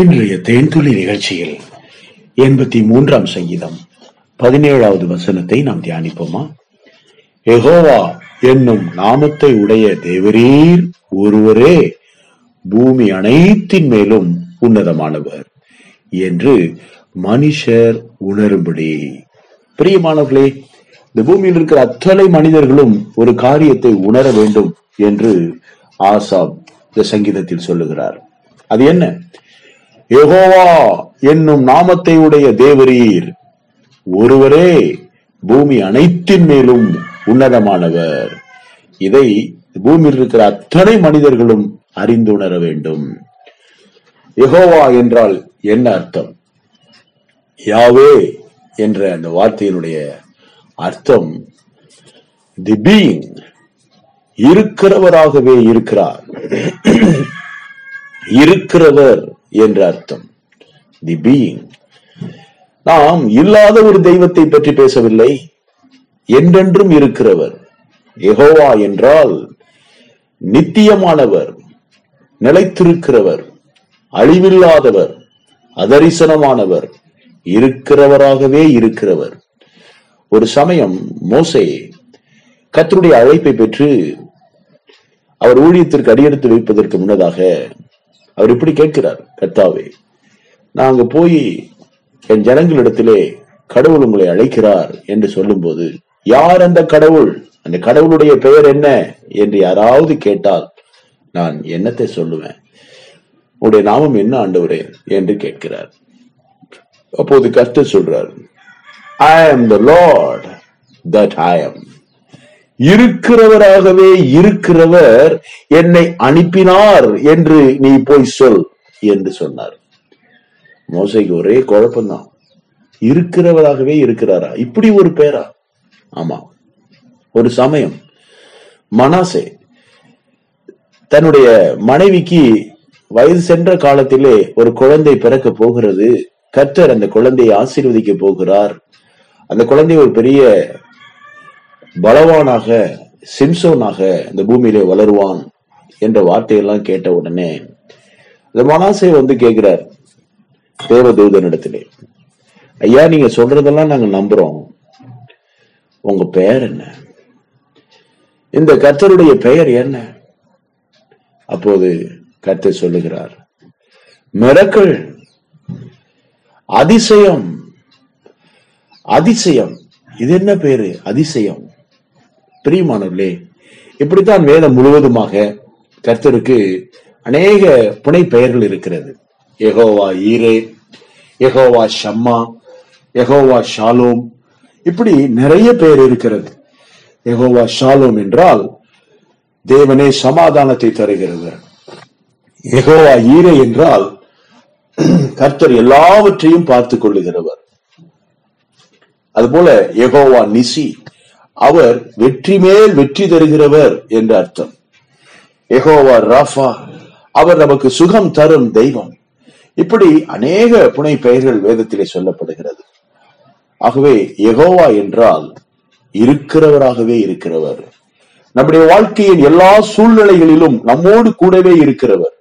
இன்றைய தேன்துளி நிகழ்ச்சியில் எண்பத்தி மூன்றாம் சங்கீதம் பதினேழாவது வசனத்தை நாம் தியானிப்போமா? எகோவா என்னும் நாமத்தை உடைய தேவரீர் ஒருவரே பூமி அனைத்தின் மேலும் உன்னதமானவர் என்று மனுஷர் உணரும்படி. பிரியமானவர்களே இந்த பூமியில் இருக்கிற அத்தனை மனிதர்களும் ஒரு காரியத்தை உணர வேண்டும் என்று ஆசாப் இந்த சங்கீதத்தில் சொல்லுகிறார். அது என்ன? யகோவா என்னும் நாமத்தை உடைய தேவரீர். ஒருவரே பூமி அனைத்தின் மேலும் உன்னதமானவர். இதை பூமியில் இருக்கிற அத்தனை மனிதர்களும் அறிந்து உணர வேண்டும். யகோவா என்றால் என்ன அர்த்தம்? யாவே என்ற அந்த வார்த்தையினுடைய அர்த்தம் தி பீயிங் இருக்கிறவராகவே இருக்கிறார். இருக்கிறவர் என்று அர்த்தம். தி பீயிங் நாம் இல்லாத ஒரு தெய்வத்தை பற்றி பேசவில்லை. என்றென்றும் இருக்கிறவர். எகோவா என்றால் நித்தியமானவர் நிலைத்திருக்கிறவர் அழிவில்லாதவர் அதரிசனமானவர் இருக்கிறவராகவே இருக்கிறவர். ஒரு சமயம் மோசே கத்தருடைய அழைப்பை பெற்று அவர் ஊழியத்திற்கு அடியெடுத்து வைப்பதற்கு முன்னதாக அவர் இப்படி கேட்கிறார் கத்தாவே நாங்க போய் என் ஜனங்களிடத்திலே கடவுள் உங்களை அழைக்கிறார் என்று சொல்லும்போது யார் அந்த கடவுள்? அந்த கடவுளுடைய பெயர் என்ன? என்று யாராவது கேட்டால் நான் என்னத்தை சொல்லுவேன்? உடைய நாமம் என்ன ஆண்டவரே? என்று கேட்கிறார். அப்போது கஷ்டம் சொல்றார் ஐ ஆம் த லார்ட் தட் ஐ ஆம் இருக்கிறவராகவே இருக்கிறவர் என்னை அனுப்பினார் என்று நீ போய் சொல் என்று சொன்னார். மோசைக்கு ஒரே குழப்பம்தான். இருக்கிறவராகவே இருக்கிறாரா? இப்படி ஒரு பேரா? ஆமா. ஒரு சமயம் மனாசே தன்னுடைய மனைவிக்கு வயது சென்ற காலத்திலே ஒரு குழந்தை பிறக்க போகிறது. கர்த்தர் அந்த குழந்தையை ஆசீர்வதிக்க போகிறார். அந்த குழந்தை ஒரு பெரிய பலவானாக சிம்சோனாக இந்த பூமியிலே வளருவான் என்ற வார்த்தையெல்லாம் கேட்ட உடனே இந்த மனாசை வந்து கேட்கிறார் தேவதூதனிடத்திலே. ஐயா நீங்க சொல்றதெல்லாம் நாங்க நம்புறோம். உங்க பெயர் என்ன? இந்த கர்த்தருடைய பெயர் என்ன? அப்போது கர்த்தர் சொல்லுகிறார் மிரக்கள் அதிசயம் அதிசயம். இது என்ன பேரு? அதிசயம். பிரியமானவர்களே இப்படித்தான் வேதம் முழுவதுமாக கர்த்தருக்கு அநேக புனை பெயர்கள் இருக்கிறது. எகோவா ஈரே எகோவா ஷம்மா எகோவா ஷாலோம். இப்படி நிறைய பெயர் இருக்கிறது. எகோவா ஷாலோம் என்றால் தேவனே சமாதானத்தை தருகிறவர் எகோவா ஈரே என்றால் கர்த்தர் எல்லாவற்றையும் பார்த்துக் கொள்ளுகிறவர். அதுபோல எகோவா நிசி அவர் வெற்றி மேல் வெற்றி தருகிறவர் என்று அர்த்தம். எகோவா ராஃபா அவர் நமக்கு சுகம் தரும் தெய்வம். இப்படி அநேக புனை பெயர்கள் வேதத்திலே சொல்லப்படுகிறது. ஆகவே எகோவா என்றால் இருக்கிறவராகவே இருக்கிறவர். நம்முடைய வாழ்க்கையின் எல்லா சூழ்நிலைகளிலும் நம்மோடு கூடவே இருக்கிறவர்.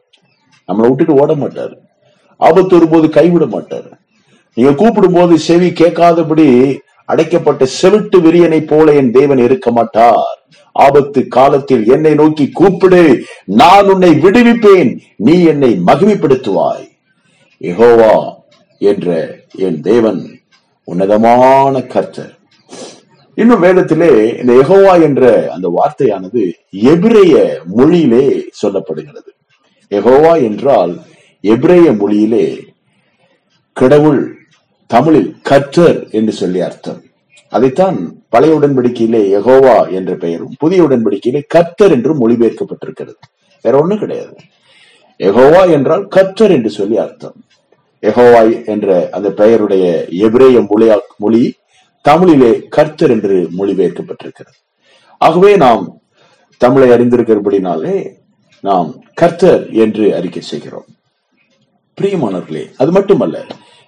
நம்மளை விட்டுட்டு ஓட மாட்டார். ஆபத்து வரும்போது கைவிட மாட்டார். நீங்க கூப்பிடும் போது செவி கேட்காதபடி அடைக்கப்பட்ட செவிட்டு விரியனை போல என் தேவன் இருக்க மாட்டார். ஆபத்து காலத்தில் என்னை நோக்கி கூப்பிடு. நான் உன்னை விடுவிப்பேன். நீ என்னை மகிமைப்படுத்துவாய். எகோவா என்ற என் தேவன் உன்னதமான கர்த்தர். இன்னும் வேதத்திலே இந்த எகோவா என்ற அந்த வார்த்தையானது எபிரேய மொழியிலே சொல்லப்படுகிறது. எகோவா என்றால் எபிரேய மொழியிலே கடவுள் தமிழில் கர்த்தர் என்று சொல்லி அர்த்தம். அதைத்தான் பழைய உடன்படிக்கையிலே எகோவா என்ற பெயரும் புதிய உடன்படிக்கையிலே கர்த்தர் என்றும் மொழிபெயர்க்கப்பட்டிருக்கிறது. வேற ஒண்ணும் கிடையாது. எகோவா என்றால் கர்த்தர் என்று சொல்லி அர்த்தம். எகோவா என்ற அந்த பெயருடைய எபிரேய மொழியா மொழி தமிழிலே கர்த்தர் என்று மொழிபெயர்க்கப்பட்டிருக்கிறது. ஆகவே நாம் தமிழை அறிந்திருக்கிறபடினாலே நாம் கர்த்தர் என்று அறிக்கை செய்கிறோம். பிரியமானவர்களே அது மட்டுமல்ல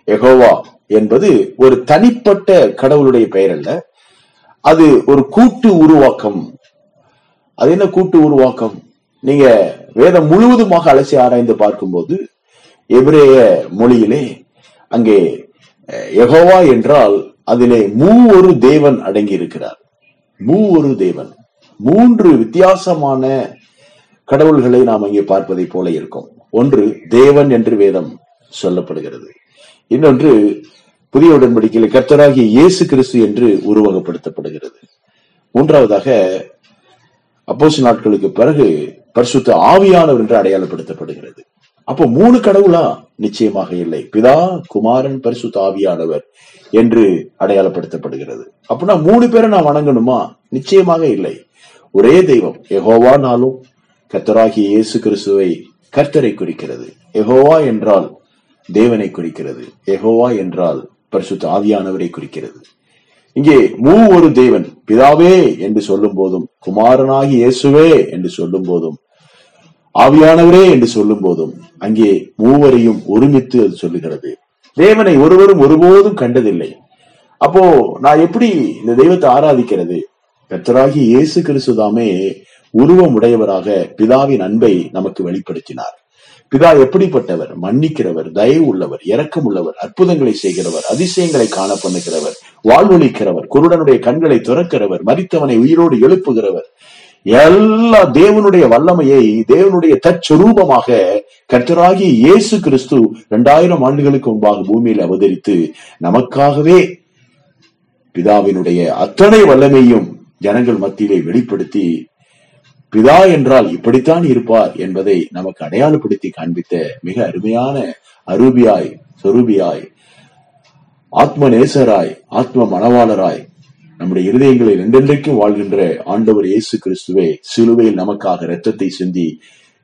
எகோவா என்பது ஒரு தனிப்பட்ட கடவுளுடைய பெயர் அல்ல. அது ஒரு கூட்டு உருவாக்கம். அது என்ன கூட்டு உருவாக்கம்? நீங்க வேதம் முழுவதுமாக அலசி ஆராய்ந்து பார்க்கும்போது எபிரேய மொழியிலே அங்கே எகோவா என்றால் அதிலே மூ ஒரு தேவன் அடங்கி இருக்கிறார் மூ ஒரு தேவன். மூன்று வித்தியாசமான கடவுள்களை நாம் அங்கே பார்ப்பதை போல இருக்கும். ஒன்று தேவன் என்று வேதம் சொல்லப்படுகிறது. இன்னொன்று புதிய உடன்படிக்கையில் கர்த்தராகிய இயேசு கிறிஸ்து என்று உருவகப்படுத்தப்படுகிறது. மூன்றாவதாக அப்போசு நாட்களுக்கு பிறகு பரிசுத்த ஆவியானவர் என்று அடையாளப்படுத்தப்படுகிறது. அப்போ மூணு கடவுளா? நிச்சயமாக இல்லை. பிதா குமாரன் பரிசுத்த ஆவியானவர் என்று அடையாளப்படுத்தப்படுகிறது. அப்படின்னா மூணு பேரை நான் வணங்கணுமா? நிச்சயமாக இல்லை. ஒரே தெய்வம் எகோவானாலும் கர்த்தராகிய இயேசு கிறிஸ்துவை கர்த்தரை குறிக்கிறது. எகோவா என்றால் தேவனை குறிக்கிறது. எகோவா என்றால் பரிசுத்த ஆவியானவரை குறிக்கிறது. இங்கே மூ ஒரு தேவன் பிதாவே என்று சொல்லும் போதும் குமாரனாகி இயேசுவே என்று சொல்லும் போதும் ஆவியானவரே என்று சொல்லும் போதும் அங்கே மூவரையும் ஒருமித்து அது சொல்லுகிறது. தேவனை ஒருவரும் ஒருபோதும் கண்டதில்லை. அப்போ நான் எப்படி இந்த தெய்வத்தை ஆராதிக்கிறது? கத்தராகி இயேசு கிறிஸ்துதாமே உருவம் உடையவராக பிதாவின் அன்பை நமக்கு வெளிப்படுத்தினார். பிதா எப்படிப்பட்டவர்? மன்னிக்கிறவர் தயவு உள்ளவர் இரக்கம் உள்ளவர் அற்புதங்களை செய்கிறவர் அதிசயங்களை காண பண்ணுகிறவர் வாழ்வொழிக்கிறவர் குருடனுடைய கண்களை துறக்கிறவர் மறித்தவனை உயிரோடு எழுப்புகிறவர். எல்லா தேவனுடைய வல்லமையை தேவனுடைய தற்சரூபமாக கர்த்தராகி இயேசு கிறிஸ்து இரண்டாயிரம் ஆண்டுகளுக்கு முன்பாக பூமியில் அவதரித்து நமக்காகவே பிதாவினுடைய அத்தனை வல்லமையும் ஜனங்கள் மத்தியிலே வெளிப்படுத்தி பிதா என்றால் இப்படித்தான் இருப்பார் என்பதை நமக்கு அடையாளப்படுத்தி காண்பித்த மிக அருமையான அரூபியாய் சொரூபியாய் ஆத்ம நேசராய் ஆத்ம மனவாளராய் நம்முடைய இருதயங்களை என்றென்றைக்கும் வாழ்கின்ற ஆண்டவர் இயேசு கிறிஸ்துவே சிலுவையில் நமக்காக இரத்தத்தை சிந்தி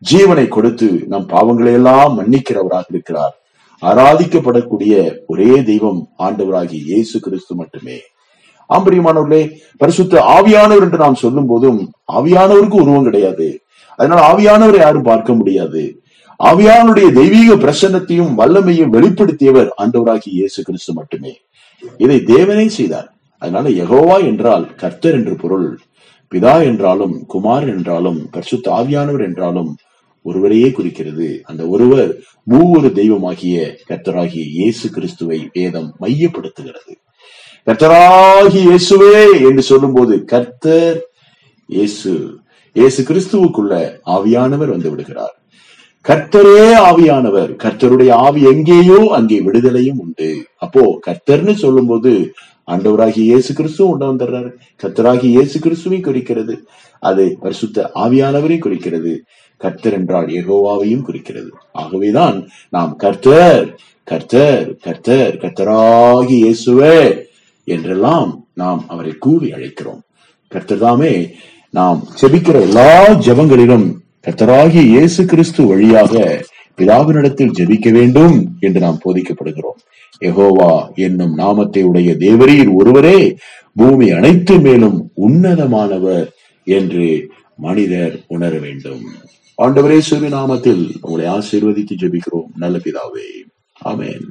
ஜீவனை கொடுத்து நம் பாவங்களை எல்லாம் மன்னிக்கிறவராக இருக்கிறார். ஆராதிக்கப்படக்கூடிய ஒரே தெய்வம் ஆண்டவராகிய இயேசு கிறிஸ்து மட்டுமே. ஆம்பரியமானவர்களே பரிசுத்த ஆவியானவர் என்று நாம் சொல்லும் போதும் ஆவியானவருக்கு உருவம் கிடையாது. அதனால ஆவியானவரை யாரும் பார்க்க முடியாது. ஆவியானுடைய தெய்வீக பிரசன்னத்தையும் வல்லமையும் வெளிப்படுத்தியவர் ஆண்டவராகிய இயேசு கிறிஸ்து மட்டுமே. இதை தேவனே செய்தார். அதனால எகோவா என்றால் கர்த்தர் என்று பொருள். பிதா என்றாலும் குமார் என்றாலும் பரிசுத்த ஆவியானவர் என்றாலும் ஒருவரையே குறிக்கிறது. அந்த ஒருவர் மூவொரு தெய்வமாகிய கர்த்தராகிய இயேசு கிறிஸ்துவை வேதம் மையப்படுத்துகிறது. கர்த்தராகி இயேசுவே என்று சொல்லும்போது கர்த்தர் இயேசு. இயேசு கிறிஸ்துவுக்குள்ள ஆவியானவர் வந்து விடுகிறார். கர்த்தரே ஆவியானவர். கர்த்தருடைய ஆவி எங்கேயோ அங்கே விடுதலையும் உண்டு. அப்போ கர்த்தர்னு சொல்லும்போது ஆண்டவராகி இயேசு கிறிஸ்துவும் உண்டு வந்துடுறாரு. கர்த்தராகி இயேசு கிறிஸ்துவையும் குறிக்கிறது. அது பரிசுத்த ஆவியானவரையும் குறிக்கிறது. கர்த்தர் என்றால் எகோவாவையும் குறிக்கிறது. ஆகவேதான் நாம் கர்த்தர் கர்த்தர் கர்த்தர் கர்த்தராகி இயேசுவே என்றெல்லாம் நாம் அவரை கூவி அழைக்கிறோம். கர்த்தர்தாமே நாம் செபிக்கிற எல்லா ஜெபங்களிலும் கர்த்தராகிய இயேசு கிறிஸ்து வழியாக பிதாவினிடத்தில் ஜெபிக்க வேண்டும் என்று நாம் போதிக்கப்படுகிறோம். எகோவா என்னும் நாமத்தை உடைய தேவரீர் ஒருவரே பூமி அனைத்து மேலும் உன்னதமானவர் என்று மனிதர் உணர வேண்டும். ஆண்டவரே சுவி நாமத்தில் உங்களை ஆசீர்வதித்து ஜெபிக்கிறோம். நல்ல பிதாவே. ஆமேன்.